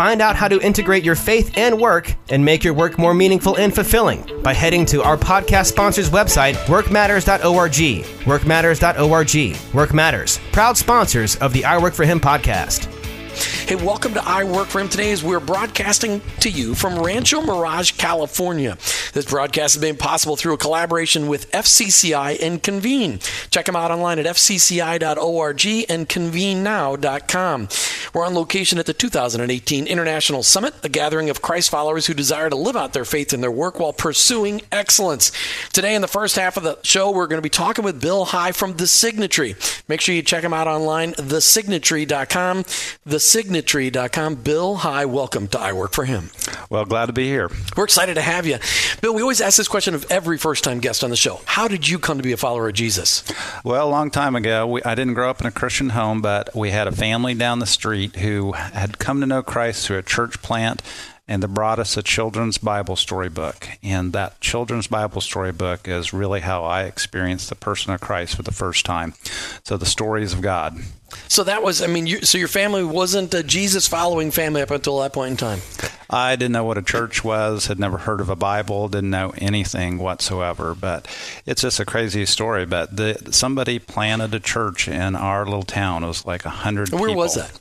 Find out how to integrate your faith and work and make your work more meaningful and fulfilling by heading to our podcast sponsor's website, workmatters.org. Workmatters.org. Work Matters, proud sponsors of the I Work for Him podcast. Hey, welcome to I Work for Him today as we're broadcasting to you from Rancho Mirage, California. This broadcast is made possible through a collaboration with FCCI and Convene. Check them out online at fcci.org and convenenow.com. We're on location at the 2018 International Summit, a gathering of Christ followers who desire to live out their faith in their work while pursuing excellence. Today, in the first half of the show, we're going to be talking with Bill High from The Signatry. Make sure you check him out online, thesignatry.com. Thesignatry.com. Bill High, welcome to I Work for Him. Well, glad to be here. We're excited to have you. Bill, we always ask this question of every first time guest on the show How did you come to be a follower of Jesus? Well, a long time ago, we, I didn't grow up in a Christian home, but we had a family down the street who had come to know Christ through a church plant and they brought us a children's Bible storybook. And that children's Bible storybook is really how I experienced the person of Christ for the first time. So the stories of God. So that was, I mean, you, so your family wasn't a Jesus following family up until that point in time? I didn't know what a church was, had never heard of a Bible, didn't know anything whatsoever. But it's just a crazy story. But the, somebody planted a church in our little town. It was like a hundred. Where was that?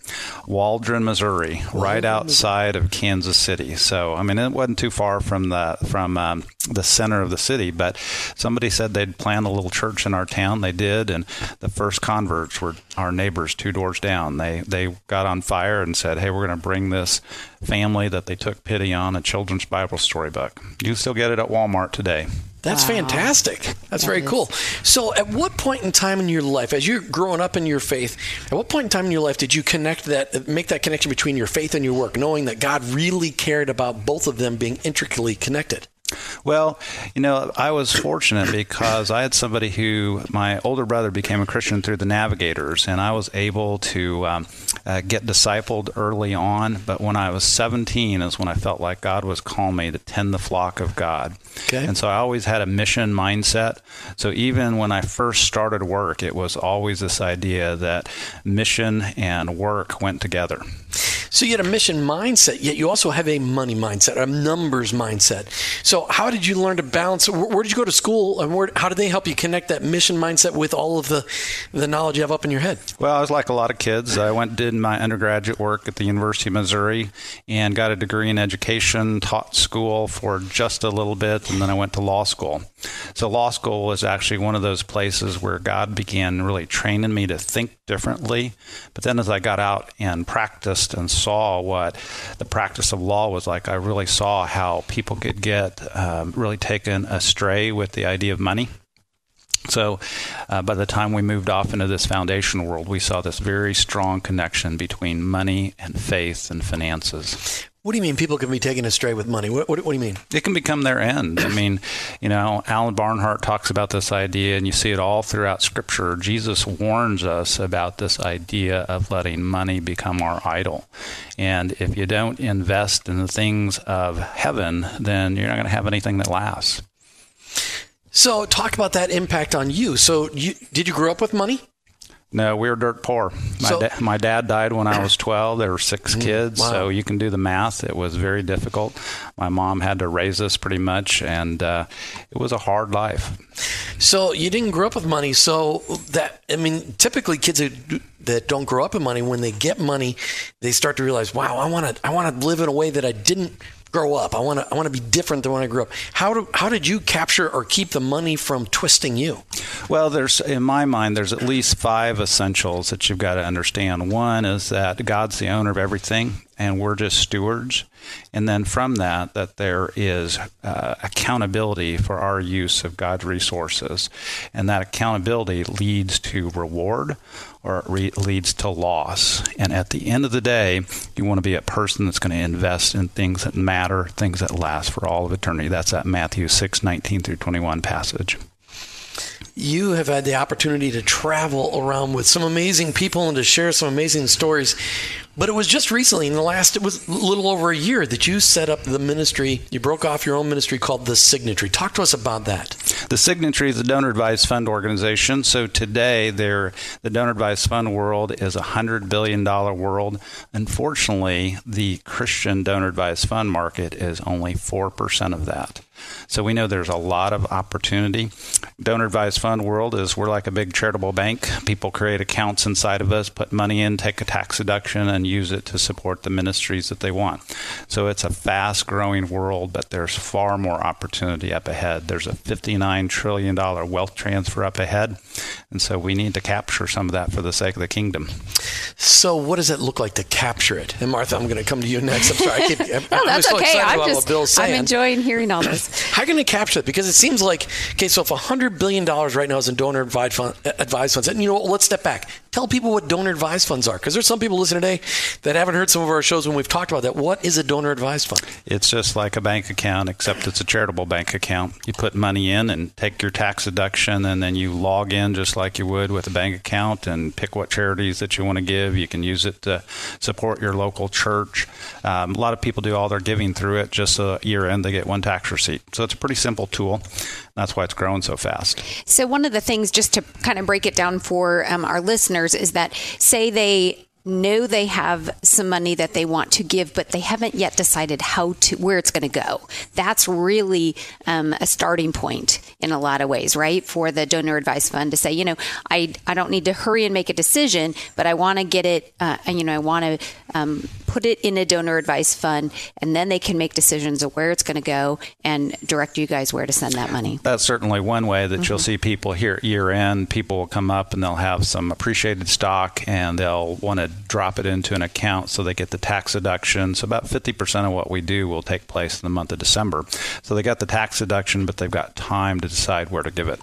Waldron, Missouri, Waldron, right outside Missouri. of Kansas City. So I mean, it wasn't too far from the from um, the center of the city. But somebody said they'd plant a little church in our town. They did, and the first converts were our neighbors two doors down. They they got on fire and said, "Hey, we're going to bring this family that they took pity on a children's Bible storybook. You can still get it at Walmart today." That's wow. fantastic. That's that very is. cool. So, at what point in time in your life, as you're growing up in your faith, at what point in time in your life did you connect that, make that connection between your faith and your work, knowing that God really cared about both of them being intricately connected? Well, you know, I was fortunate because I had somebody who, my older brother became a Christian through the Navigators, and I was able to um, uh, get discipled early on. But when I was 17 is when I felt like God was calling me to tend the flock of God. Okay. And so I always had a mission mindset. So even when I first started work, it was always this idea that mission and work went together. So you had a mission mindset, yet you also have a money mindset, a numbers mindset. So how did you learn to balance? Where, did you go to school, and where, how did they help you connect that mission mindset with all of the the knowledge you have up in your head? Well, I was like a lot of kids. I went did my undergraduate work at the University of Missouri and got a degree in education. Taught school for just a little bit, and then I went to law school. So law school was actually one of those places where God began really training me to think differently. But then as I got out and practiced and saw what the practice of law was like, I really saw how people could get um, really taken astray with the idea of money. So, uh, by the time we moved off into this foundation world, we saw this very strong connection between money and faith and finances. What do you mean people can be taken astray with money? What, what, what, do you mean? It can become their end. I mean, you know, Alan Barnhart talks about this idea, and you see it all throughout Scripture. Jesus warns us about this idea of letting money become our idol. And if you don't invest in the things of heaven, then you're not going to have anything that lasts. So, talk about that impact on you. So, you, did you grow up with money? No, we were dirt poor. My, so, da- my dad died when I was 12. There were six mm, kids, wow. so you can do the math. It was very difficult. My mom had to raise us pretty much, and uh, it was a hard life. So you didn't grow up with money. So that I mean, typically kids that don't grow up with money, when they get money, they start to realize, wow, I want to I want to live in a way that I didn't grow up. I want to I want to be different than when I grew up. How do, how did you capture or keep the money from twisting you? Well, there's in my mind there's at least five essentials that you've got to understand. One is that God's the owner of everything and we're just stewards. And then from that, that there is uh, accountability for our use of God's resources. And that accountability leads to reward or it re- leads to loss. And at the end of the day, you want to be a person that's going to invest in things that matter, things that last for all of eternity. That's that Matthew 6 19 through 21 passage you have had the opportunity to travel around with some amazing people and to share some amazing stories. But it was just recently, in the last, it was a little over a year, that you set up the ministry. You broke off your own ministry called The Signatry. Talk to us about that. The Signatry is a donor advised fund organization. So today, the donor advised fund world is a $100 billion world. Unfortunately, the Christian donor advised fund market is only 4% of that. So we know there's a lot of opportunity. Donor advised fund world is we're like a big charitable bank. People create accounts inside of us, put money in, take a tax deduction, and use it to support the ministries that they want. So it's a fast growing world, but there's far more opportunity up ahead. There's a $59 trillion wealth transfer up ahead. And so we need to capture some of that for the sake of the kingdom. So, what does it look like to capture it? And Martha, I'm going to come to you next. I'm sorry. I keep, I'm, no, that's so okay. I'm just, I'm enjoying hearing all this. How can they capture it? Because it seems like, okay, so if $100 billion right now is in donor advised, fund, advised funds, and you know what, let's step back. Tell people what donor advised funds are, because there's some people listening today that haven't heard some of our shows when we've talked about that. What is a donor advised fund? It's just like a bank account, except it's a charitable bank account. You put money in and take your tax deduction, and then you log in just like you would with a bank account and pick what charities that you want to give. You can use it to support your local church. Um, a lot of people do all their giving through it just so year end they get one tax receipt. So it's a pretty simple tool. That's why it's growing so fast. So, one of the things, just to kind of break it down for um, our listeners, is that say they know they have some money that they want to give, but they haven't yet decided how to where it's going to go. That's really um, a starting point in a lot of ways, right? For the donor advice fund to say, you know, I I don't need to hurry and make a decision, but I want to get it, uh, you know, I want to um, put it in a donor advice fund, and then they can make decisions of where it's going to go and direct you guys where to send that money. That's certainly one way that mm-hmm. you'll see people here year end. People will come up and they'll have some appreciated stock, and they'll want to drop it into an account so they get the tax deduction. So about 50% of what we do will take place in the month of December. So they got the tax deduction, but they've got time to decide where to give it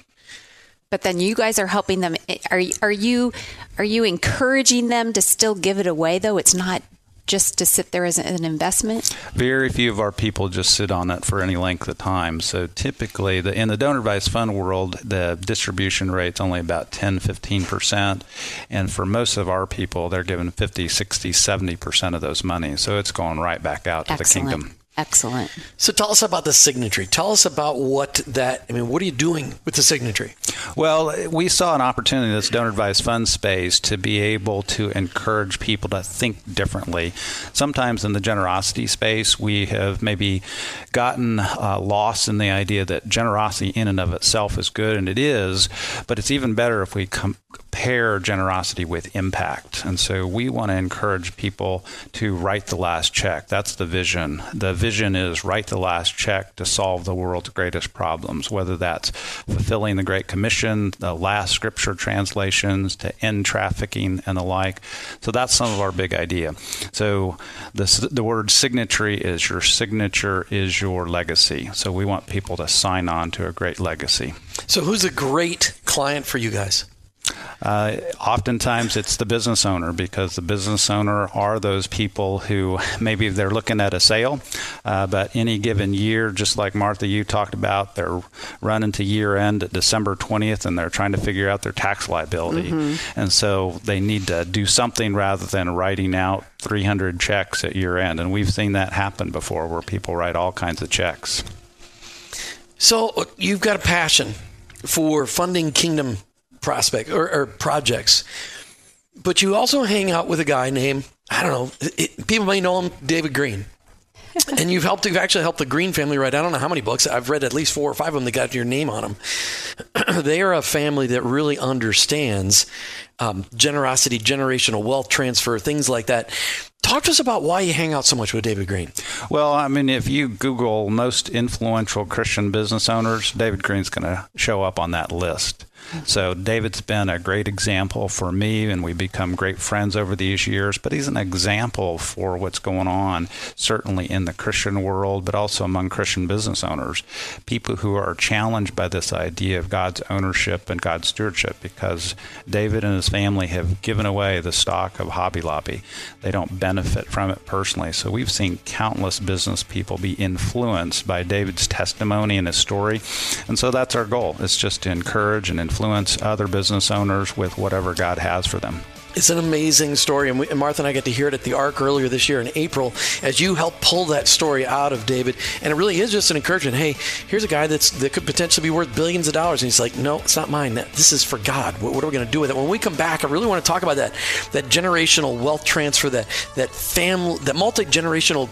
but then you guys are helping them are are you are you encouraging them to still give it away though it's not just to sit there as an investment? Very few of our people just sit on it for any length of time. So typically, the, in the donor advised fund world, the distribution rate's only about 10, 15%. And for most of our people, they're given 50, 60, 70% of those money. So it's going right back out to Excellent. the kingdom. Excellent. So tell us about the Signatry. Tell us about what that, I mean, what are you doing with the Signatry? Well, we saw an opportunity in this donor advised fund space to be able to encourage people to think differently. Sometimes in the generosity space, we have maybe gotten uh, lost in the idea that generosity in and of itself is good, and it is, but it's even better if we com- pair generosity with impact. And so we want to encourage people to write the last check. That's the vision. The vision is write the last check to solve the world's greatest problems, whether that's fulfilling the Great Commission, the last scripture translations, to end trafficking and the like. So that's some of our big idea. So the, the word Signatry is your signature is your legacy. So we want people to sign on to a great legacy. So who's a great client for you guys? Uh, oftentimes it's the business owner because the business owner are those people who maybe they're looking at a sale, uh, but any given year, just like Martha, you talked about, they're running to year end at December 20th and they're trying to figure out their tax liability. Mm-hmm. And so they need to do something rather than writing out 300 checks at year end. And we've seen that happen before where people write all kinds of checks. So you've got a passion for funding kingdom prospect or, or projects. But you also hang out with a guy named I don't know. It, people may know him, David Green. and you've helped. You've actually helped the Green family write. I don't know how many books. I've read at least four or five of them that got your name on them. they are a family that really understands um, generosity, generational wealth transfer, things like that. Talk to us about why you hang out so much with David Green. Well, I mean, if you Google most influential Christian business owners, David Green's going to show up on that list. So David's been a great example for me, and we've become great friends over these years. But he's an example for what's going on, certainly in the Christian world, but also among Christian business owners, people who are challenged by this idea of God's ownership and God's stewardship. Because David and his family have given away the stock of Hobby Lobby, they don't benefit from it personally. So we've seen countless business people be influenced by David's testimony and his story, and so that's our goal. It's just to encourage and influence influence other business owners with whatever God has for them. It's an amazing story, and, we, and, Martha and I got to hear it at the Ark earlier this year in April as you helped pull that story out of David. And it really is just an encouragement. Hey, here's a guy that's that could potentially be worth billions of dollars, and he's like, no, it's not mine. This is for God. What, what are we going to do with it? When we come back, I really want to talk about that that generational wealth transfer, that that family, that multi generational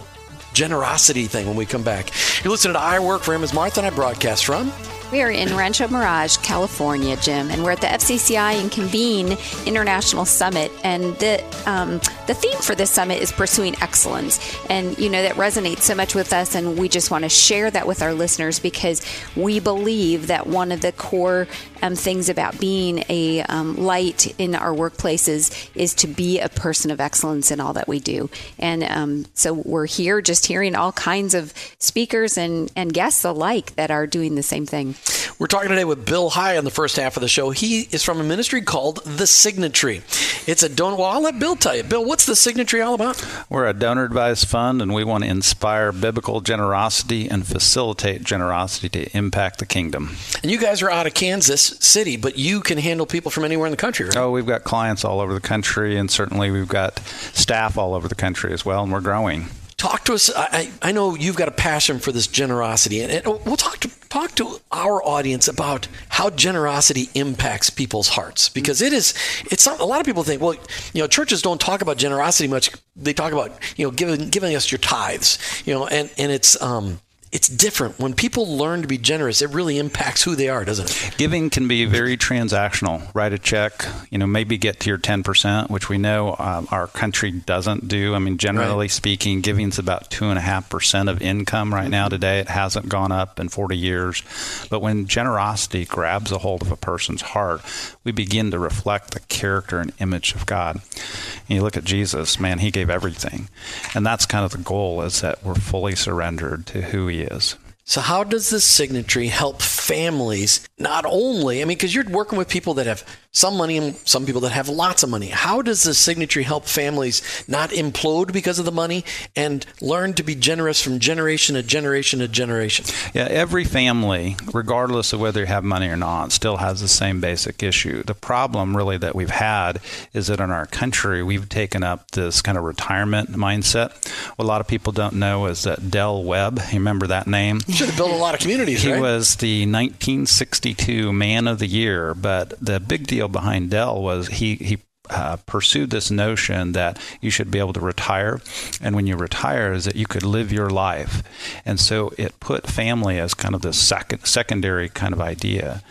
generosity thing. When we come back, you're listening to I Work for Him as Martha and I broadcast from. We are in Rancho Mirage, California, Jim, and we're at the FCCI and Convene International Summit. And the um, the theme for this summit is pursuing excellence, and you know that resonates so much with us, and we just want to share that with our listeners because we believe that one of the core um, things about being a um, light in our workplaces is to be a person of excellence in all that we do. And um, so we're here just hearing all kinds of speakers and and guests alike that are doing the same thing. We're talking today with Bill High on the first half of the show. He is from a ministry called The Signatry. It's a donor. Well, I'll let Bill tell you. Bill, what's The Signatry all about? We're a donor advised fund, and we want to inspire biblical generosity and facilitate generosity to impact the kingdom. And you guys are out of Kansas City, but you can handle people from anywhere in the country, right? Oh, we've got clients all over the country, and certainly we've got staff all over the country as well, and we're growing talk to us. I, I know you've got a passion for this generosity, and, and we'll talk to talk to our audience about how generosity impacts people's hearts because it is it's not, a lot of people think well you know churches don't talk about generosity much they talk about you know giving giving us your tithes you know and and it's um it's different. When people learn to be generous, it really impacts who they are, doesn't it? Giving can be very transactional. Write a check, you know, maybe get to your 10%, which we know um, our country doesn't do. I mean, generally right. speaking, giving is about 2.5% of income right mm-hmm. now today. It hasn't gone up in 40 years. But when generosity grabs a hold of a person's heart, we begin to reflect the character and image of God. And you look at Jesus, man, he gave everything. And that's kind of the goal is that we're fully surrendered to who he is. So, how does this Signatry help families not only, I mean, because you're working with people that have some money and some people that have lots of money. How does the Signatry help families not implode because of the money and learn to be generous from generation to generation to generation? Yeah, every family, regardless of whether you have money or not, still has the same basic issue. The problem, really, that we've had is that in our country, we've taken up this kind of retirement mindset. What a lot of people don't know is that Del Webb, you remember that name? should have built a lot of communities. He right? was the 1962 Man of the Year, but the big deal behind Del was he he uh, pursued this notion that you should be able to retire, and when you retire, is that you could live your life, and so it put family as kind of the second secondary kind of idea.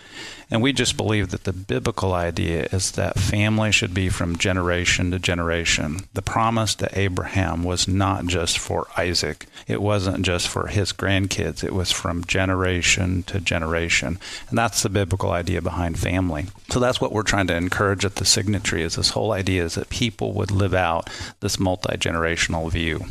And we just believe that the biblical idea is that family should be from generation to generation. The promise to Abraham was not just for Isaac, it wasn't just for his grandkids, it was from generation to generation. And that's the biblical idea behind family. So that's what we're trying to encourage at the Signatry is this whole idea is that people would live out this multi-generational view.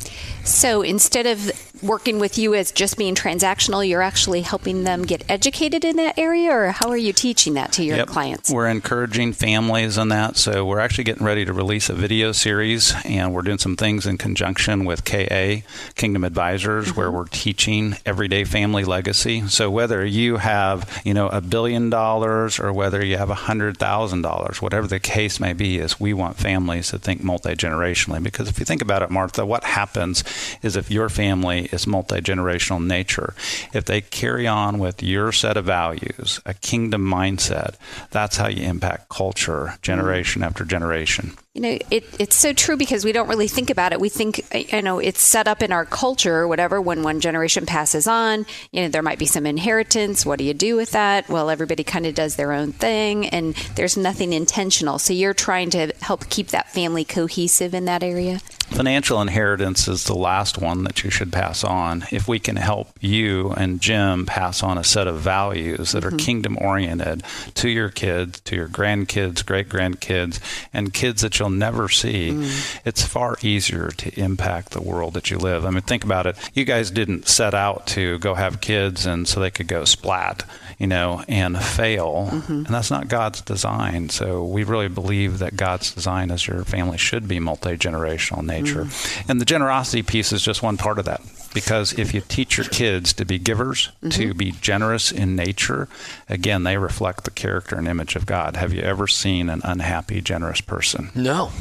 So instead of working with you as just being transactional, you're actually helping them get educated in that area or how are you teaching that to your yep. clients? We're encouraging families on that. So we're actually getting ready to release a video series, and we're doing some things in conjunction with KA, Kingdom Advisors, mm-hmm. where we're teaching everyday family legacy. So whether you have, you know, a billion dollars or whether you have a hundred thousand dollars, whatever the case may be, is we want families to think multi generationally. Because if you think about it, Martha, what happens is if your family is multi generational nature, if they carry on with your set of values, a kingdom mindset mindset. That's how you impact culture generation mm-hmm. after generation. You know, it, it's so true because we don't really think about it. We think, you know, it's set up in our culture or whatever. When one generation passes on, you know, there might be some inheritance. What do you do with that? Well, everybody kind of does their own thing and there's nothing intentional. So you're trying to help keep that family cohesive in that area? Financial inheritance is the last one that you should pass on. If we can help you and Jim pass on a set of values that mm-hmm. are kingdom oriented to your kids, to your grandkids, great grandkids, and kids that you'll never see, mm. it's far easier to impact the world that you live. I mean, think about it. You guys didn't set out to go have kids and so they could go splat, you know, and fail. Mm-hmm. And that's not God's design. So we really believe that God's design is your family should be multi generational in nature. Mm. And the generosity piece is just one part of that because if you teach your kids to be givers, mm-hmm. to be generous in nature, again, they reflect the character and image of God. Have you ever seen an unhappy, generous person? No.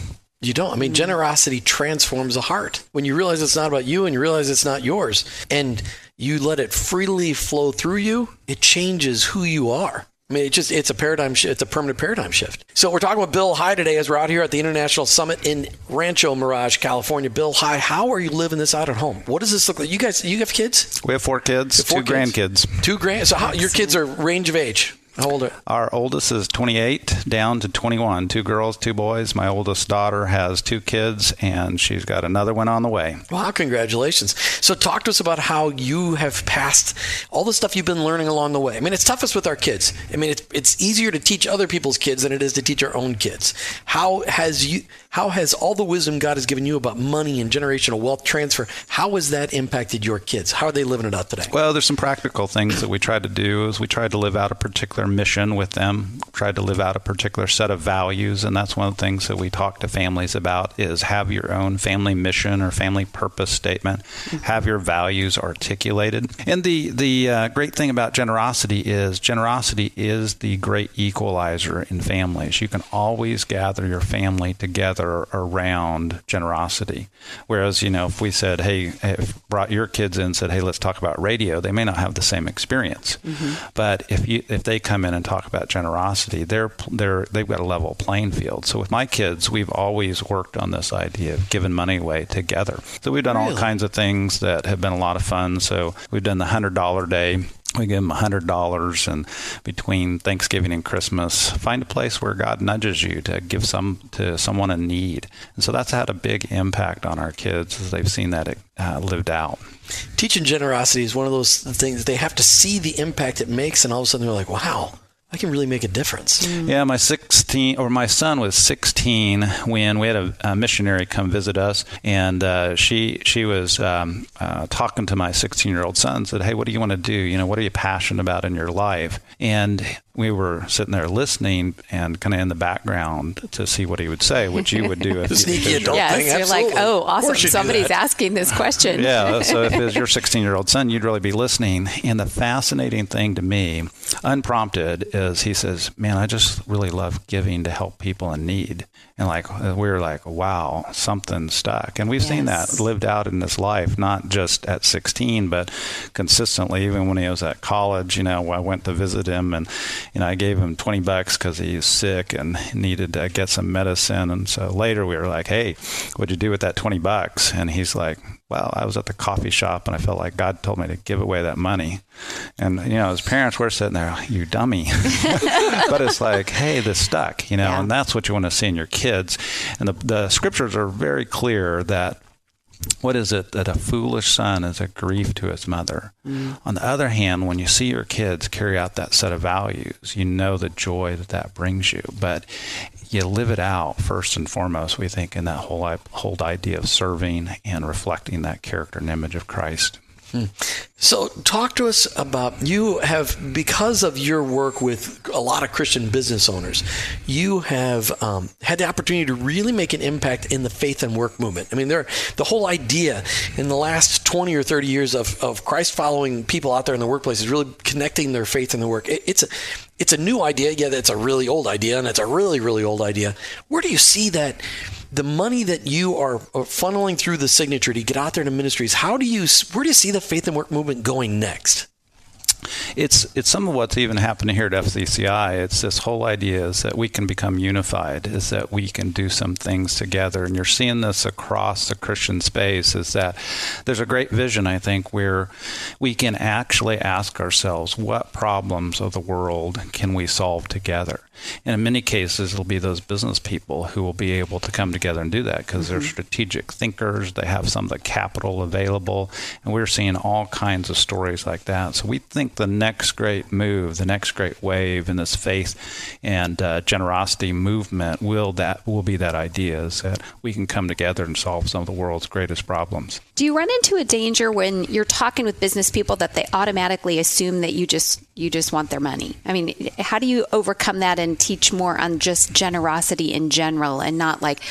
You don't. I mean, generosity transforms a heart. When you realize it's not about you and you realize it's not yours and you let it freely flow through you, it changes who you are. I mean, it's just it's a paradigm shift. It's a permanent paradigm shift. So we're talking with Bill High today as we're out here at the International Summit in Rancho Mirage, California. Bill High, how are you living this out at home? What does this look like? You guys, you have kids? We have four kids, four two kids. grandkids. Two grand. So how, your kids are range of age? How old are Our oldest is 28 down to 21. Two girls, two boys. My oldest daughter has two kids, and she's got another one on the way. Wow, congratulations. So, talk to us about how you have passed all the stuff you've been learning along the way. I mean, it's toughest with our kids. I mean, it's, it's easier to teach other people's kids than it is to teach our own kids. How has you how has all the wisdom God has given you about money and generational wealth transfer, how has that impacted your kids? How are they living it out today? Well, there's some practical things that we tried to do is we tried to live out a particular mission with them, tried to live out a particular set of values, and that's one of the things that we talk to families about is have your own family mission or family purpose statement, mm-hmm. have your values articulated. And the the uh, great thing about generosity is generosity is the great equalizer in families. You can always gather your family together together around generosity. Whereas, you know, if we said, hey, if brought your kids in and said, hey, let's talk about radio, they may not have the same experience. Mm-hmm. But if you if they come in and talk about generosity, they're they're they've got a level playing field. So with my kids, we've always worked on this idea of giving money away together. So we've done really? all kinds of things that have been a lot of fun. So we've done the hundred dollar day we give them $100 and between thanksgiving and christmas find a place where god nudges you to give some to someone in need and so that's had a big impact on our kids as they've seen that uh, lived out teaching generosity is one of those things they have to see the impact it makes and all of a sudden they're like wow I can really make a difference. Mm. Yeah, my 16 or my son was 16 when we had a, a missionary come visit us, and uh, she she was um, uh, talking to my 16 year old son. Said, "Hey, what do you want to do? You know, what are you passionate about in your life?" And we were sitting there listening and kind of in the background to see what he would say, which you would do if the sneaky adult yes, thing. You're Absolutely. like, oh, awesome! Somebody's asking this question. yeah. So if it's your 16 year old son, you'd really be listening. And the fascinating thing to me, unprompted, is he says, "Man, I just really love giving to help people in need." And like we were like, "Wow, something stuck." And we've yes. seen that lived out in his life, not just at 16, but consistently. Even when he was at college, you know, I went to visit him and you know, I gave him 20 bucks because he was sick and needed to get some medicine. And so later we were like, hey, what'd you do with that 20 bucks? And he's like, well, I was at the coffee shop and I felt like God told me to give away that money. And, you know, his parents were sitting there, you dummy. but it's like, hey, this stuck, you know, yeah. and that's what you want to see in your kids. And the, the scriptures are very clear that what is it that a foolish son is a grief to his mother? Mm. On the other hand, when you see your kids carry out that set of values, you know the joy that that brings you. But you live it out first and foremost, we think, in that whole, whole idea of serving and reflecting that character and image of Christ. Hmm. So, talk to us about you have, because of your work with a lot of Christian business owners, you have um, had the opportunity to really make an impact in the faith and work movement. I mean, there, the whole idea in the last 20 or 30 years of, of Christ following people out there in the workplace is really connecting their faith and the work. It, it's, a, it's a new idea. Yeah, it's a really old idea, and it's a really, really old idea. Where do you see that? The money that you are funneling through the Signatry to get out there into ministries, how do you, where do you see the faith and work movement going next? It's it's some of what's even happening here at FCCI. It's this whole idea is that we can become unified, is that we can do some things together, and you're seeing this across the Christian space. Is that there's a great vision, I think, where we can actually ask ourselves, what problems of the world can we solve together? And in many cases, it'll be those business people who will be able to come together and do that because mm-hmm. they're strategic thinkers. They have some of the capital available, and we're seeing all kinds of stories like that. So we think the next great move, the next great wave in this faith and uh, generosity movement will that will be that idea is that we can come together and solve some of the world's greatest problems. Do you run into a danger when you're talking with business people that they automatically assume that you just you just want their money. I mean, how do you overcome that and teach more on just generosity in general and not like,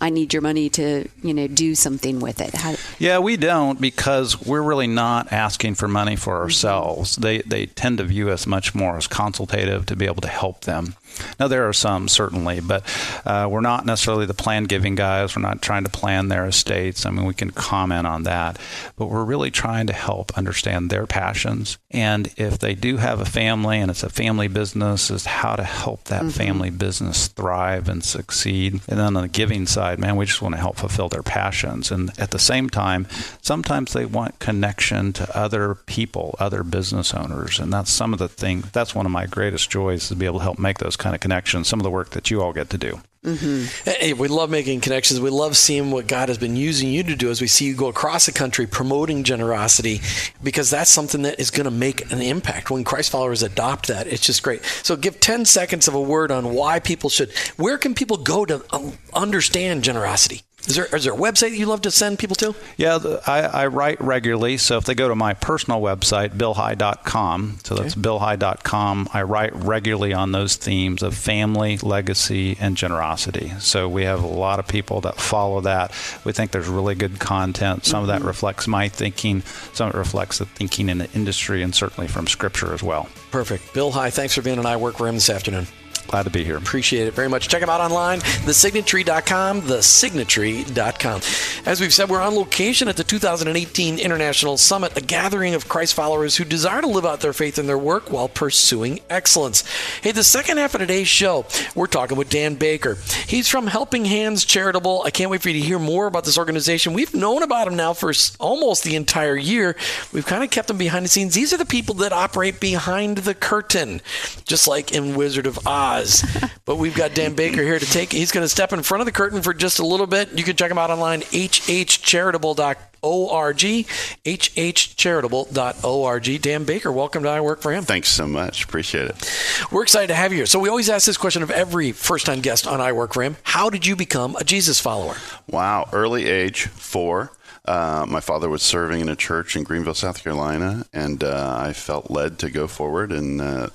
I need your money to, you know, do something with it? How- yeah, we don't because we're really not asking for money for ourselves. They they tend to view us much more as consultative to be able to help them. Now there are some certainly, but uh, we're not necessarily the plan giving guys. We're not trying to plan their estates. I mean, we can comment on that, but we're really trying to help understand their passions and if they do have a family and it's a family business, is how to help that mm-hmm. family business thrive and succeed. And then on the giving side, man, we just want to help fulfill their passions. And at the same time, sometimes they want connection to other people, other business owners, and that's some of the things. That's one of my greatest joys to be able to help make those kind of connections. Some of the work that you all get to do. Mm-hmm. Hey, we love making connections. We love seeing what God has been using you to do as we see you go across the country promoting generosity because that's something that is going to make an impact. When Christ followers adopt that, it's just great. So give 10 seconds of a word on why people should, where can people go to um, understand generosity? Is there, is there a website you love to send people to? Yeah, I, I, write regularly. So if they go to my personal website, billhigh.com, so that's okay. billhigh.com, I write regularly on those themes of family, legacy, and generosity. So we have a lot of people that follow that. We think there's really good content. Some mm-hmm. of that reflects my thinking, some of it reflects the thinking in the industry, and certainly from Scripture as well. Perfect. Bill High, thanks for being on I Work for Him this afternoon. Glad to be here. Appreciate it very much. Check them out online, thesignatry.com, thesignatry.com. As we've said, we're on location at the 2018 International Summit, a gathering of Christ followers who desire to live out their faith in their work while pursuing excellence. Hey, the second half of today's show, we're talking with Dan Baker. He's from Helping Hands Charitable. I can't wait for you to hear more about this organization. We've known about him now for almost the entire year. We've kind of kept them behind the scenes. These are the people that operate behind the curtain, just like in Wizard of Oz was. but we've got Dan Baker here to take. He's going to step in front of the curtain for just a little bit. You can check him out online, hhcharitable.org, hhcharitable.org. Dan Baker, welcome to I Work for Him. Thanks so much. Appreciate it. We're excited to have you here. So we always ask this question of every first-time guest on I Work for Him. How did you become a Jesus follower? Wow. Early age, four. Uh, my father was serving in a church in Greenville, South Carolina, and uh, I felt led to go forward and uh,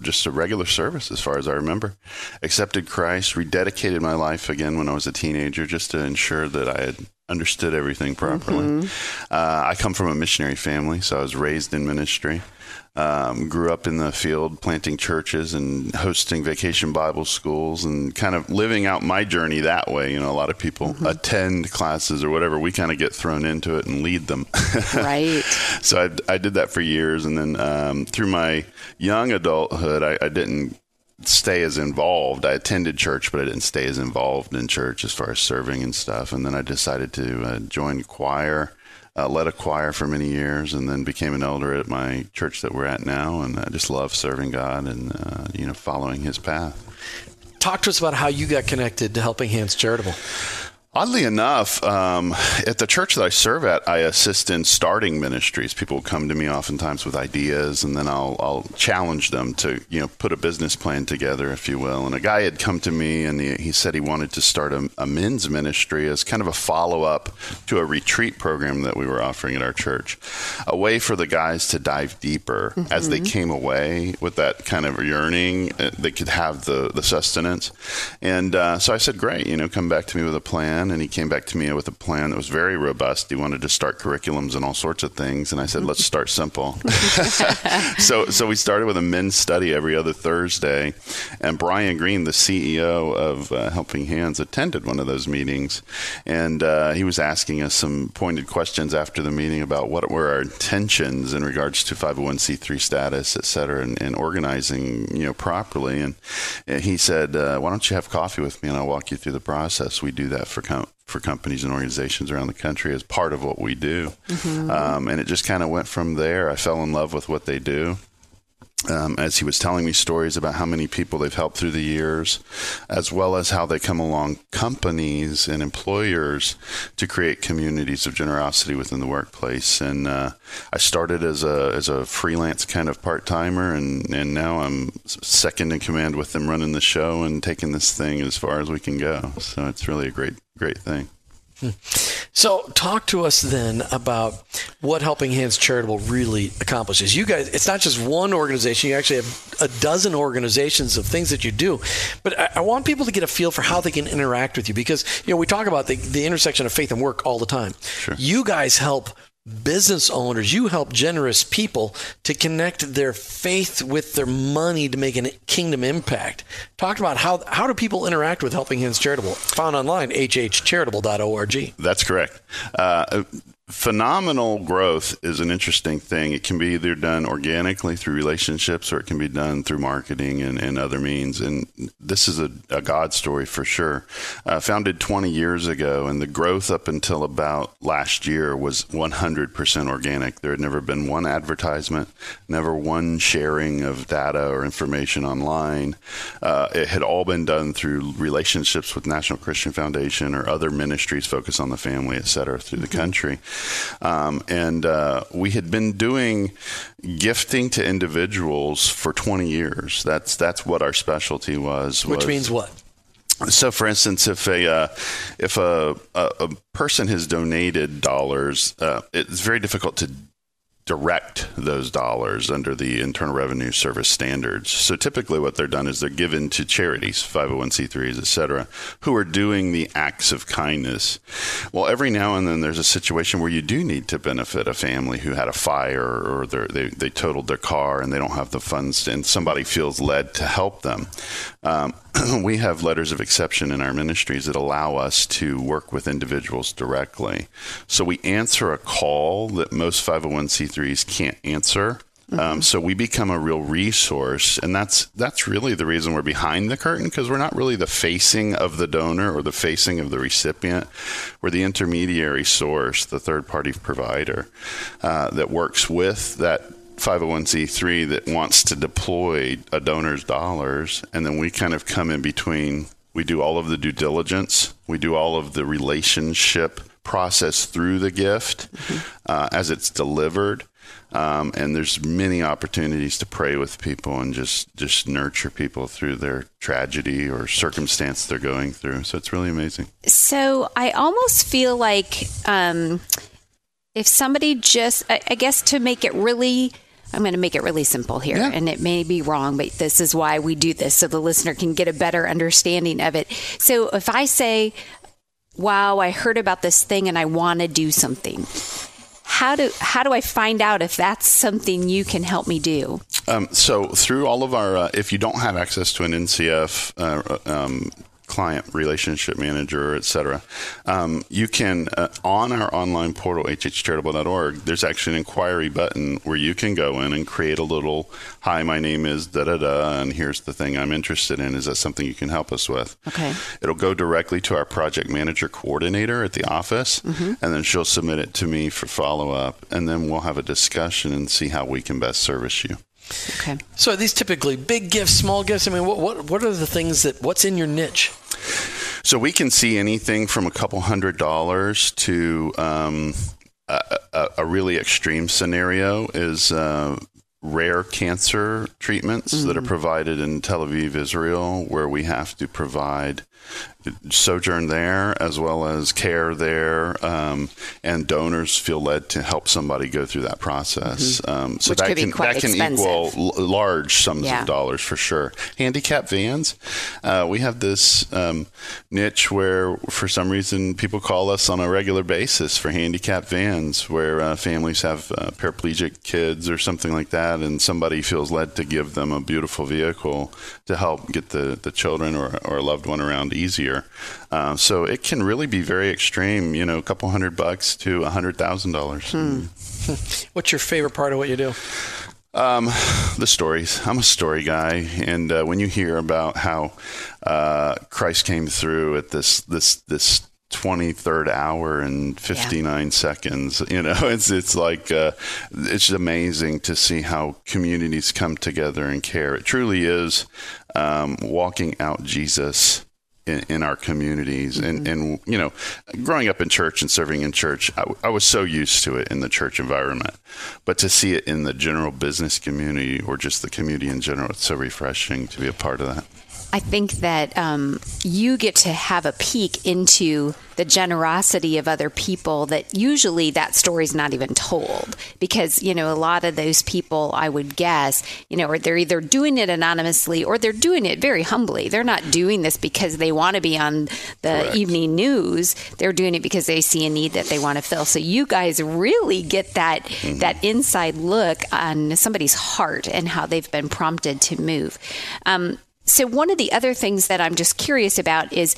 just a regular service, as far as I remember. Accepted Christ, rededicated my life again when I was a teenager, just to ensure that I had understood everything properly. Mm-hmm. Uh, I come from a missionary family, so I was raised in ministry. Um, grew up in the field planting churches and hosting vacation Bible schools and kind of living out my journey that way. You know, a lot of people mm-hmm. attend classes or whatever. We kind of get thrown into it and lead them. right. so I, I, did that for years. And then um, through my young adulthood, I, I didn't stay as involved. I attended church, but I didn't stay as involved in church as far as serving and stuff. And then I decided to uh, join choir uh, led a choir for many years, and then became an elder at my church that we're at now. And I just love serving God and uh, you know following His path. Talk to us about how you got connected to Helping Hands Charitable. Oddly enough, um, at the church that I serve at, I assist in starting ministries. People come to me oftentimes with ideas, and then I'll, I'll challenge them to, you know, put a business plan together, if you will. And a guy had come to me, and he, he said he wanted to start a, a men's ministry as kind of a follow up to a retreat program that we were offering at our church, a way for the guys to dive deeper mm-hmm. as they mm-hmm. came away with that kind of yearning. Uh, they could have the the sustenance, and uh, so I said, "Great, you know, come back to me with a plan." Plan, and he came back to me with a plan that was very robust. He wanted to start curriculums and all sorts of things, and I said, "Let's start simple." so, so we started with a men's study every other Thursday, and Brian Green, the CEO of uh, Helping Hands, attended one of those meetings, and uh, he was asking us some pointed questions after the meeting about what were our intentions in regards to 501c3 status, et cetera, and, and organizing, you know, properly. And, and he said, uh, "Why don't you have coffee with me, and I'll walk you through the process." We do that for for companies and organizations around the country as part of what we do. Mm-hmm. Um, and it just kind of went from there. I fell in love with what they do um, as he was telling me stories about how many people they've helped through the years, as well as how they come along companies and employers to create communities of generosity within the workplace. And uh, I started as a as a freelance kind of part timer, and and now I'm second in command with them running the show and taking this thing as far as we can go. So it's really a great great thing. So, talk to us then about what Helping Hands Charitable really accomplishes. You guys, it's not just one organization, you actually have a dozen organizations of things that you do. But I, I want people to get a feel for how they can interact with you because, you know, we talk about the, the intersection of faith and work all the time. Sure. You guys help business owners, you help generous people to connect their faith with their money to make a kingdom impact. Talk about how how do people interact with Helping Hands Charitable? Found online, hhcharitable.org. That's correct. Uh, phenomenal growth is an interesting thing. It can be either done organically through relationships or it can be done through marketing and, and other means. And this is a, a God story for sure. Uh, founded 20 years ago, and the growth up until about last year was 100% organic. There had never been one advertisement, never one sharing of data or information online. Uh, it had all been done through relationships with National Christian Foundation or other ministries focused on the family, et cetera, through the country. Um, and uh, we had been doing gifting to individuals for 20 years. That's that's what our specialty was. Which was- means what? so, for instance, if a uh, if a, a a person has donated dollars, uh, it's very difficult to direct those dollars under the Internal Revenue Service standards. So typically what they're done is they're given to charities, 501c3s, et cetera, who are doing the acts of kindness. Well, every now and then there's a situation where you do need to benefit a family who had a fire or they, they totaled their car and they don't have the funds and somebody feels led to help them. Um, we have letters of exception in our ministries that allow us to work with individuals directly. So we answer a call that most 501c3s can't answer. Um, so we become a real resource, and that's that's really the reason we're behind the curtain because we're not really the facing of the donor or the facing of the recipient. We're the intermediary source, the third party provider uh, that works with that 501c3 that wants to deploy a donor's dollars, and then we kind of come in between. We do all of the due diligence, we do all of the relationship process through the gift uh, as it's delivered. Um, and there's many opportunities to pray with people and just just nurture people through their tragedy or circumstance they're going through. So it's really amazing. So I almost feel like um, if somebody just, I, I guess to make it really, I'm going to make it really simple here, Yeah. and it may be wrong, but this is why we do this so the listener can get a better understanding of it. So if I say, wow, I heard about this thing and I want to do something. How do how do I find out if that's something you can help me do? Um, so through all of our, uh, if you don't have access to an NCF uh, um, client relationship manager, et cetera, um, you can uh, on our online portal hhcharitable.org. There's actually an inquiry button where you can go in and create a little "Hi, my name is da da da, and here's the thing I'm interested in. Is that something you can help us with?" Okay. It'll go directly to our project manager coordinator at the office, and then she'll submit it to me for follow up, and then we'll have a discussion and see how we can best service you. Okay. So are these typically big gifts, small gifts? I mean, what what, what are the things that what's in your niche? So we can see anything from a couple hundred dollars to um, a, a, a really extreme scenario is uh, rare cancer treatments that are provided in Tel Aviv, Israel, where we have to provide sojourn there as well as care there, um, and donors feel led to help somebody go through that process. Um, so Which that can that can expensive. equal l- large sums Yeah. of dollars for sure. Handicap vans, uh, we have this um, niche where, for some reason, people call us on a regular basis for handicap vans, where uh, families have uh, paraplegic kids or something like that, and somebody feels led to give them a beautiful vehicle to help get the, the children or, or a loved one around easier. Uh, so it can really be very extreme, you know, a couple hundred bucks to a hundred thousand dollars. What's your favorite part of what you do? Um, the stories. I'm a story guy, and uh, when you hear about how uh, Christ came through at this this this 23rd hour and 59 seconds, you know, it's it's like uh, it's amazing to see how communities come together and care. It truly is um, walking out Jesus in, in our communities. And, mm-hmm. and you know growing up in church and serving in church I was so used to it in the church environment. But to see it in the general business community or just the community in general it's so refreshing to be a part of that I think that um, you get to have a peek into the generosity of other people that usually that story's not even told. Because you know a lot of those people I would guess you know or they're either doing it anonymously or they're doing it very humbly. They're not doing this because they want to be on the Correct. evening news. They're doing it because they see a need that they want to fill. So you guys really get that Mm-hmm. that inside look on somebody's heart and how they've been prompted to move. Um, so one of the other things that I'm just curious about is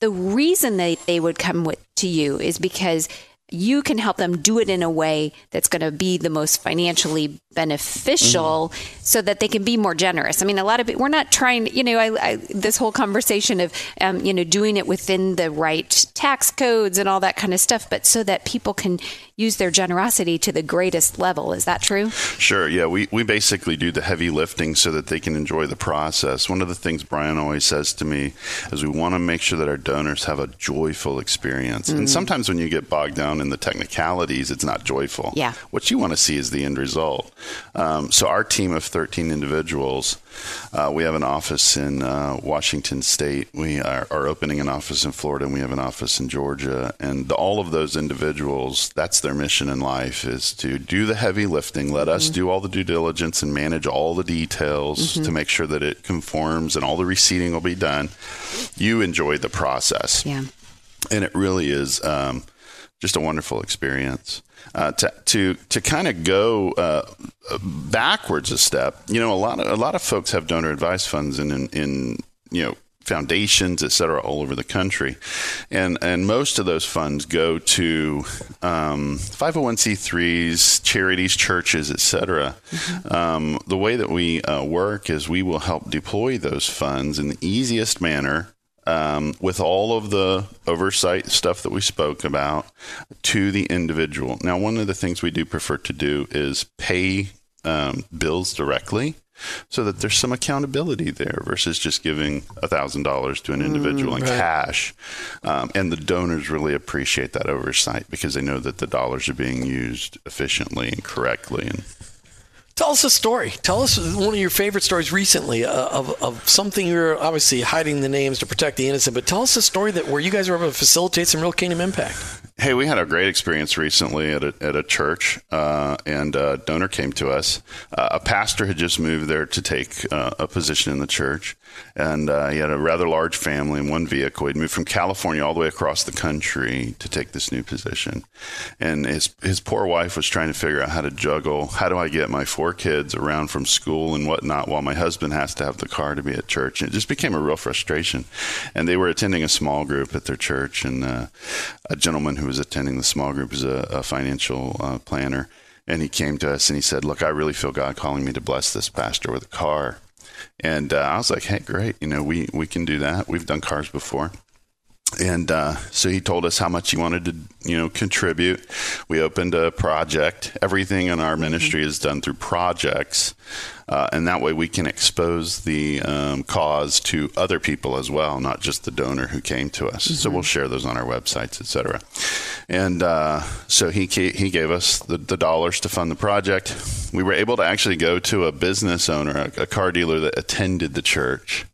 the reason that they would come with, to you is because you can help them do it in a way that's going to be the most financially beneficial so that they can be more generous. I mean, a lot of it, we're not trying, you know, I, I, this whole conversation of, um, you know, doing it within the right tax codes and all that kind of stuff, but so that people can use their generosity to the greatest level. Is that true? Sure. Yeah, we, we basically do the heavy lifting so that they can enjoy the process. One of the things Brian always says to me is we want to make sure that our donors have a joyful experience. And sometimes when you get bogged down in the technicalities, it's not joyful. Yeah. What you want to see is the end result. Um, so our team of 13 individuals, uh, we have an office in uh, Washington State. We are, are opening an office in Florida, and we have an office in Georgia. And all of those individuals, that's their mission in life is to do the heavy lifting. Let us do all the due diligence and manage all the details to make sure that it conforms and all the receipting will be done. You enjoy the process Yeah. and it really is um, just a wonderful experience. Uh, to to to kind of go uh, backwards a step, you know, a lot of a lot of folks have donor advised funds in in, in you know foundations, et cetera, all over the country, and and most of those funds go to um, 501c3s, charities, churches, et cetera. Um, the way that we uh, work is we will help deploy those funds in the easiest manner um, with all of the oversight stuff that we spoke about to the individual. Now, one of the things we do prefer to do is pay um, bills directly so that there's some accountability there versus just giving $1,000 to an individual in cash. Um, and the donors really appreciate that oversight because they know that the dollars are being used efficiently and correctly. And Tell us a story. Tell us one of your favorite stories recently uh, of, of something you're obviously hiding the names to protect the innocent, but tell us a story that where you guys were able to facilitate some real kingdom impact. Hey, we had a great experience recently at a, at a church, uh, and a donor came to us. Uh, a pastor had just moved there to take uh, a position in the church, and uh, he had a rather large family in one vehicle. He'd moved from California all the way across the country to take this new position, and his his poor wife was trying to figure out how to juggle. How do I get my four kids around from school and whatnot while my husband has to have the car to be at church? And it just became a real frustration. And they were attending a small group at their church, and uh, a gentleman who was attending the small group is a, a financial uh, planner. And he came to us and he said, Look, I really feel God calling me to bless this pastor with a car. And uh, I was like, Hey, great. You know, we, we can do that. We've done cars before. And uh, so he told us how much he wanted to, you know, contribute. We opened a project. Everything in our ministry is done through projects, uh, and that way we can expose the um, cause to other people as well, not just the donor who came to us. So we'll share those on our websites, etc. And uh, so he he gave us the, the dollars to fund the project. We were able to actually go to a business owner, a, a car dealer that attended the church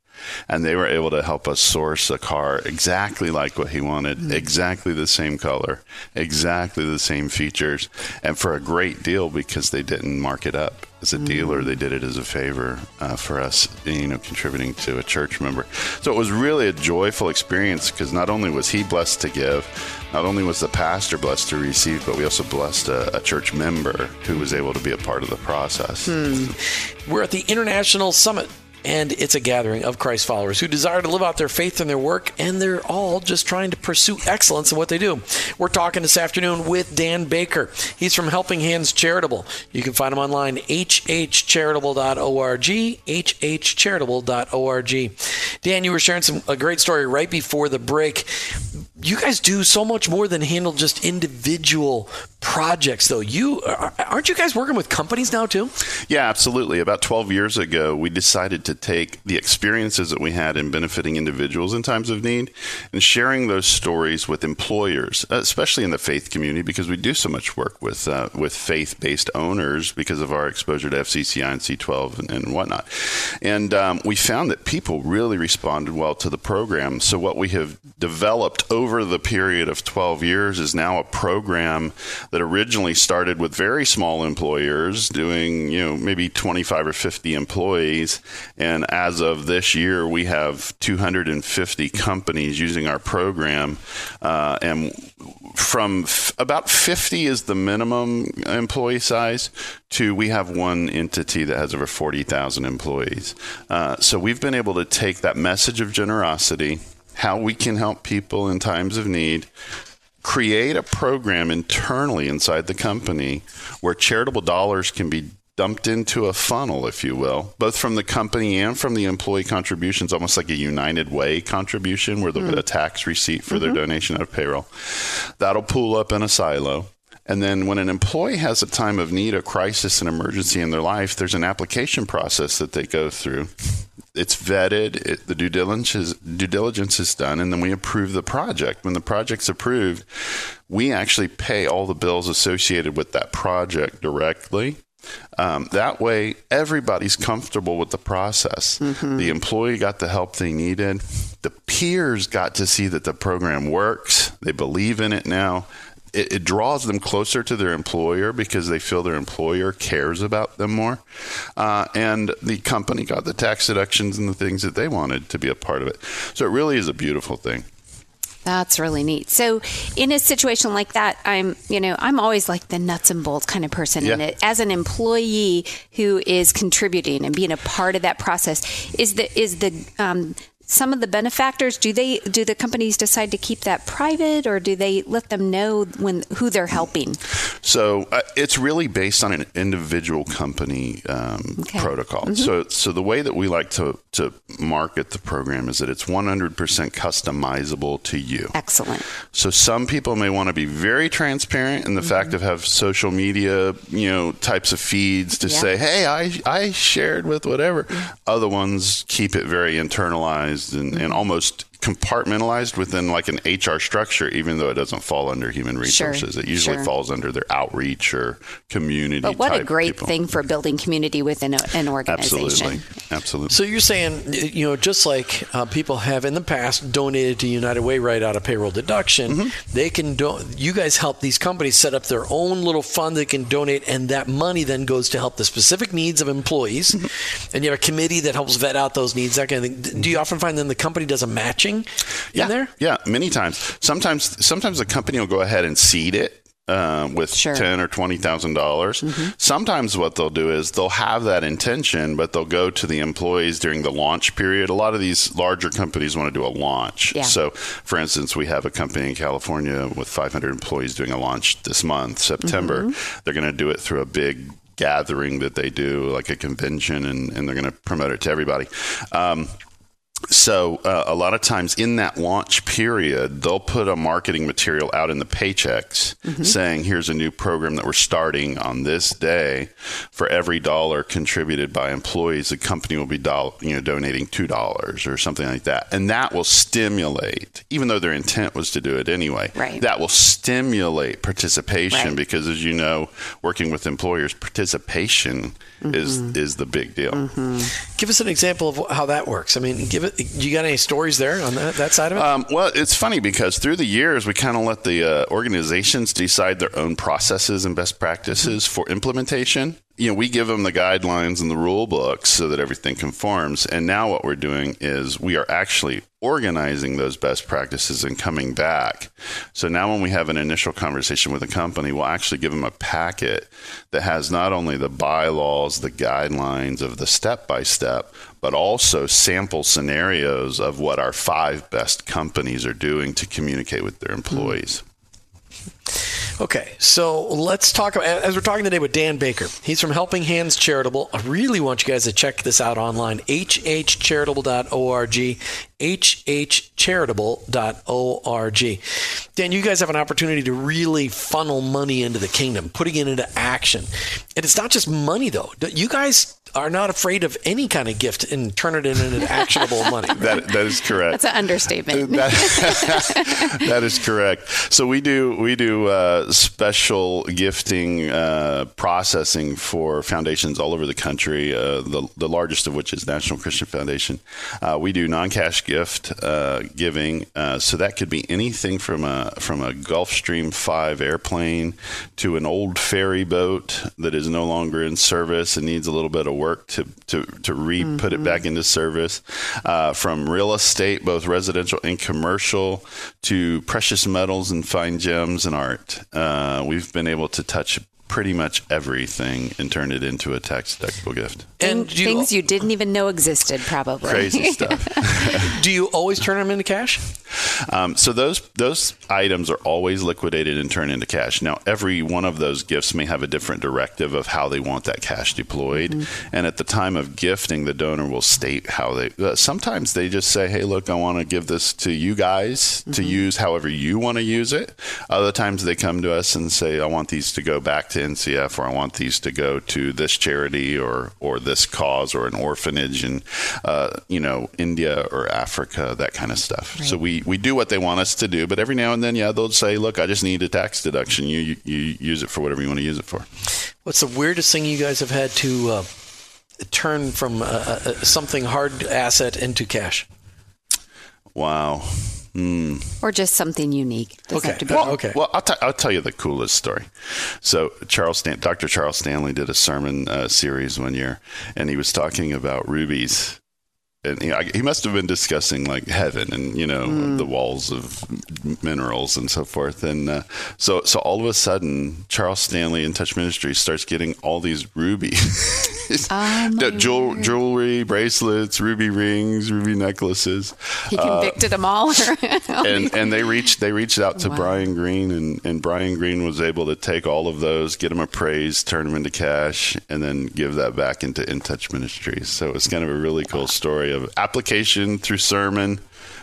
and they were able to help us source a car exactly like what he wanted, hmm. exactly the same color, exactly the same features, and for a great deal because they didn't mark it up as a hmm. dealer. They did it as a favor uh, for us, you know, contributing to a church member. So it was really a joyful experience because not only was he blessed to give, not only was the pastor blessed to receive, but we also blessed a, a church member who was able to be a part of the process. Hmm. We're at the International Summit, and it's a gathering of Christ followers who desire to live out their faith in their work, and they're all just trying to pursue excellence in what they do. We're talking this afternoon with Dan Baker. He's from Helping Hands Charitable. You can find him online, hhcharitable.org, hhcharitable.org. Dan, you were sharing some a great story right before the break. You guys do so much more than handle just individual projects though. You aren't you guys working with companies now too? Yeah absolutely. About 12 years ago we decided to take the experiences that we had in benefiting individuals in times of need and sharing those stories with employers especially in the faith community because we do so much work with uh, with faith-based owners because of our exposure to FCCI and C12 and, and whatnot. And um, we found that people really responded well to the program. So what we have developed over the period of 12 years is now a program that originally started with very small employers doing, you know, maybe 25 or 50 employees. And as of this year, we have 250 companies using our program. Uh, and from f- about 50 is the minimum employee size to we have one entity that has over 40,000 employees. Uh, so we've been able to take that message of generosity how we can help people in times of need create a program internally inside the company where charitable dollars can be dumped into a funnel, if you will, both from the company and from the employee contributions, almost like a United Way contribution where they'll mm. get a tax receipt for mm-hmm. their donation out of payroll. That'll pool up in a silo. And then when an employee has a time of need, a crisis, an emergency in their life, there's an application process that they go through. It's vetted, it, the due diligence, is, due diligence is done, and then we approve the project. When the project's approved, we actually pay all the bills associated with that project directly. Um, that way, everybody's comfortable with the process. Mm-hmm. The employee got the help they needed. The peers got to see that the program works. They believe in it now it, it, draws them closer to their employer because they feel their employer cares about them more. Uh, and the company got the tax deductions and the things that they wanted to be a part of it. So it really is a beautiful thing. That's really neat. So, in a situation like that, I'm, you know, I'm always like the nuts and bolts kind of person. Yeah. And as an employee who is contributing and being a part of that process, is the is the um, some of the benefactors do they do the companies decide to keep that private or do they let them know when who they're helping so uh, it's really based on an individual company um, okay. protocol mm-hmm. so so the way that we like to to market the program is that it's 100% customizable to you excellent so some people may want to be very transparent in the mm-hmm. fact of have social media you know types of feeds to yeah. say hey i i shared with whatever mm-hmm. other ones keep it very internalized and, and almost compartmentalized within like an HR structure, even though it doesn't fall under human resources. Sure, it usually sure. falls under their outreach or community. But what a great people. thing for building community within a, an organization. Absolutely, absolutely. So you're saying, you know, just like uh, people have in the past donated to United Way right out of payroll deduction, mm-hmm. they can do. You guys help these companies set up their own little fund that can donate, and that money then goes to help the specific needs of employees. Mm-hmm. And you have a committee that helps vet out those needs. That kind of thing. Do you often find then the company does a matching? Yeah, there? Yeah, many times. Sometimes, sometimes the company will go ahead and seed it. Uh, with sure. ten or twenty thousand dollars. Mm-hmm. Sometimes what they'll do is they'll have that intention, but they'll go to the employees during the launch period. A lot of these larger companies want to do a launch. Yeah. So, for instance, we have a company in California with 500 employees doing a launch this month, September. Mm-hmm. They're going to do it through a big gathering that they do, like a convention, and, and they're going to promote it to everybody. Um, so uh, a lot of times in that launch period they'll put a marketing material out in the paychecks mm-hmm. saying here's a new program that we're starting on this day for every dollar contributed by employees the company will be do- you know donating two dollars or something like that and that will stimulate even though their intent was to do it anyway right. that will stimulate participation right. because as you know working with employers participation mm-hmm. is is the big deal mm-hmm. give us an example of how that works i mean give it you got any stories there on that, that side of it? Um, well, it's funny because through the years, we kind of let the uh, organizations decide their own processes and best practices mm-hmm. for implementation you know, we give them the guidelines and the rule books so that everything conforms. And now what we're doing is we are actually organizing those best practices and coming back. So now when we have an initial conversation with a company, we'll actually give them a packet that has not only the bylaws, the guidelines of the step by step, but also sample scenarios of what our five best companies are doing to communicate with their employees. Mm-hmm. Okay, so let's talk about, as we're talking today with Dan Baker. He's from Helping Hands Charitable. I really want you guys to check this out online hhcharitable.org. hhcharitable.org. Dan, you guys have an opportunity to really funnel money into the kingdom, putting it into action. And it's not just money, though. You guys are not afraid of any kind of gift and turn it into actionable money. That, that is correct. That's an understatement. that, that is correct. So we do we do uh, special gifting uh, processing for foundations all over the country. Uh, the the largest of which is National Christian Foundation. Uh, we do non cash gift uh, giving. Uh, so that could be anything from a from a Gulfstream Five airplane to an old ferry boat that is no longer in service and needs a little bit of work to to to re mm-hmm. put it back into service. from real estate, both residential and commercial, to precious metals and fine gems and art. Uh, we've been able to touch pretty much everything and turn it into a tax deductible gift. And you, things you didn't even know existed, probably. Crazy stuff. Do you always turn them into cash? Um, so those those items are always liquidated and turned into cash. Now, every one of those gifts may have a different directive of how they want that cash deployed. Mm-hmm. And at the time of gifting, the donor will state how they. Uh, sometimes they just say, "Hey, look, I want to give this to you guys mm-hmm. to use however you want to use it." Other times they come to us and say, "I want these to go back to NCF, or I want these to go to this charity or or this cause or an orphanage in uh, you know India or Africa, that kind of stuff." Right. So we we do what they want us to do, but every now and then, yeah, they'll say, "Look, I just need a tax deduction. You you, you use it for whatever you want to use it for." What's the weirdest thing you guys have had to uh, turn from uh, uh, something hard asset into cash? Wow. Mm. Or just something unique. okay. well, okay. Well, I'll, t- I'll tell you the coolest story. So, Charles Stan- Dr. Charles Stanley did a sermon uh, series one year, and he was talking about rubies and you know, he must have been discussing like heaven and you know mm. the walls of minerals and so forth. And uh, so so all of a sudden Charles Stanley in Touch Ministries starts getting all these rubies. Oh, jewel, jewelry bracelets ruby rings ruby necklaces. He convicted uh, them all. And and they reached they reached out to wow. Brian Green and and Brian Green was able to take all of those get them appraised turn them into cash and then give that back into In Touch Ministries. So it's kind of a really cool story of application through sermon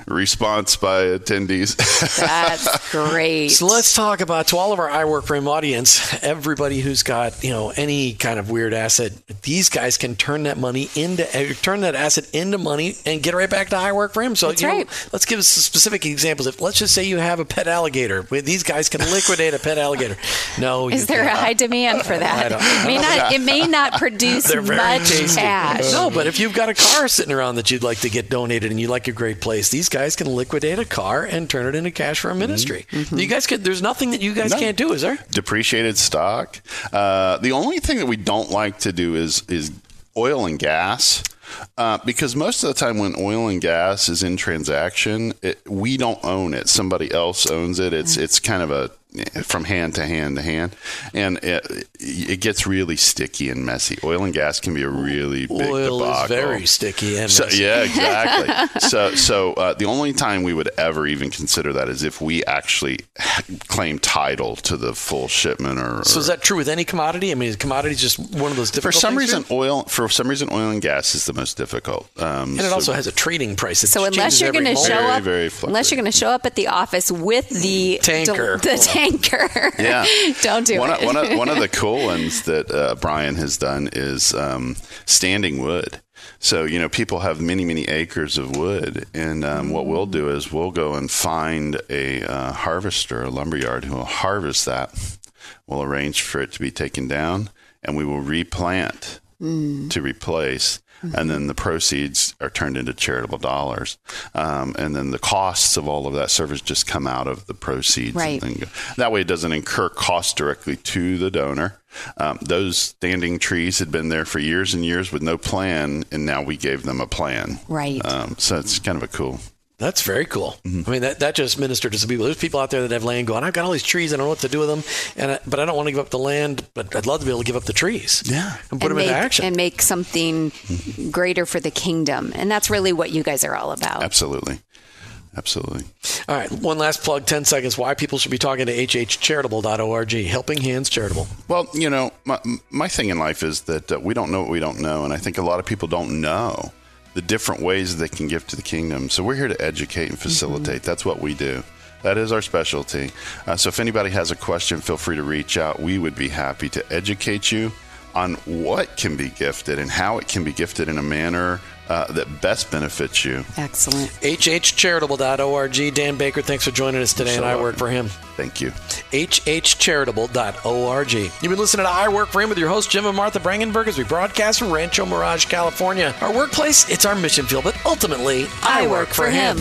response by attendees. That's great. So let's talk about to all of our I Work for Him audience, everybody who's got you know any kind of weird asset. These guys can turn that money into uh, turn that asset into money and get right back to I Work for Him. So That's right. Know, let's give us specific examples. If let's just say you have a pet alligator, these guys can liquidate a pet alligator. No, is there cannot. a high demand for that? it may not. It may not produce much tasty. cash. No, but if you've got a car sitting around that you'd like to get donated and you like a great place, these guys can liquidate a car and turn it into cash for a ministry. Mm-hmm. You guys can. There's nothing that you guys no. can't do, is there? Depreciated stock. Uh, the only thing that we don't like to do is is oil and gas. Uh, because most of the time when oil and gas is in transaction, it, we don't own it. Somebody else owns it. It's mm-hmm. it's kind of a from hand to hand to hand, and it, it, gets really sticky and messy. Oil and gas can be a really big oil debacle. is very sticky and so, yeah, exactly. so so uh, the only time we would ever even consider that is if we actually claim title to the full shipment. Or, or so is that true with any commodity? I mean, is commodity just one of those difficult? For some reason, here? oil for some reason oil and gas is the most difficult, um, and it so, also has a trading price. so unless you're going to show up, very, very unless you're going to show up at the office with the tanker, the tanker anchor. Yeah, don't do one it. Of, one, of, one of the cool ones that uh, Brian has done is um, standing wood. So you know, people have many many acres of wood, and um, what we'll do is we'll go and find a uh, harvester, a lumberyard, who will harvest that. We'll arrange for it to be taken down, and we will replant mm. to replace Mm-hmm. and then the proceeds are turned into charitable dollars, um, and then the costs of all of that service just come out of the proceeds. Right. that way, it doesn't incur costs directly to the donor. Um, those standing trees had been there for years and years with no plan, and now we gave them a plan. Right. Um, so it's kind of a cool that's very cool. Mm-hmm. I mean, that, that just ministered to some people. There's people out there that have land going, I've got all these trees, I don't know what to do with them, and I, but I don't want to give up the land, but I'd love to be able to give up the trees. Yeah. And put and them make, into action. And make something mm-hmm. greater for the kingdom. And that's really what you guys are all about. Absolutely. Absolutely. All right, one last plug, 10 seconds. Why people should be talking to hhcharitable.org, Helping Hands Charitable. Well, you know, my, my thing in life is that uh, we don't know what we don't know. And I think a lot of people don't know the different ways they can give to the kingdom. So we're here to educate and facilitate. That's what we do. That is our specialty. Uh, so if anybody has a question, feel free to reach out. We would be happy to educate you on what can be gifted and how it can be gifted in a manner uh, that best benefits you. Excellent. hhcharitable.org. Dan Baker, thanks for joining us today, So and I work for him. Thank you. hhcharitable.org. You've been listening to I Work for Him with your host, Jim and Martha Brangenberg, as we broadcast from Rancho Mirage, California. Our workplace, it's our mission field, but ultimately, I, I work for him.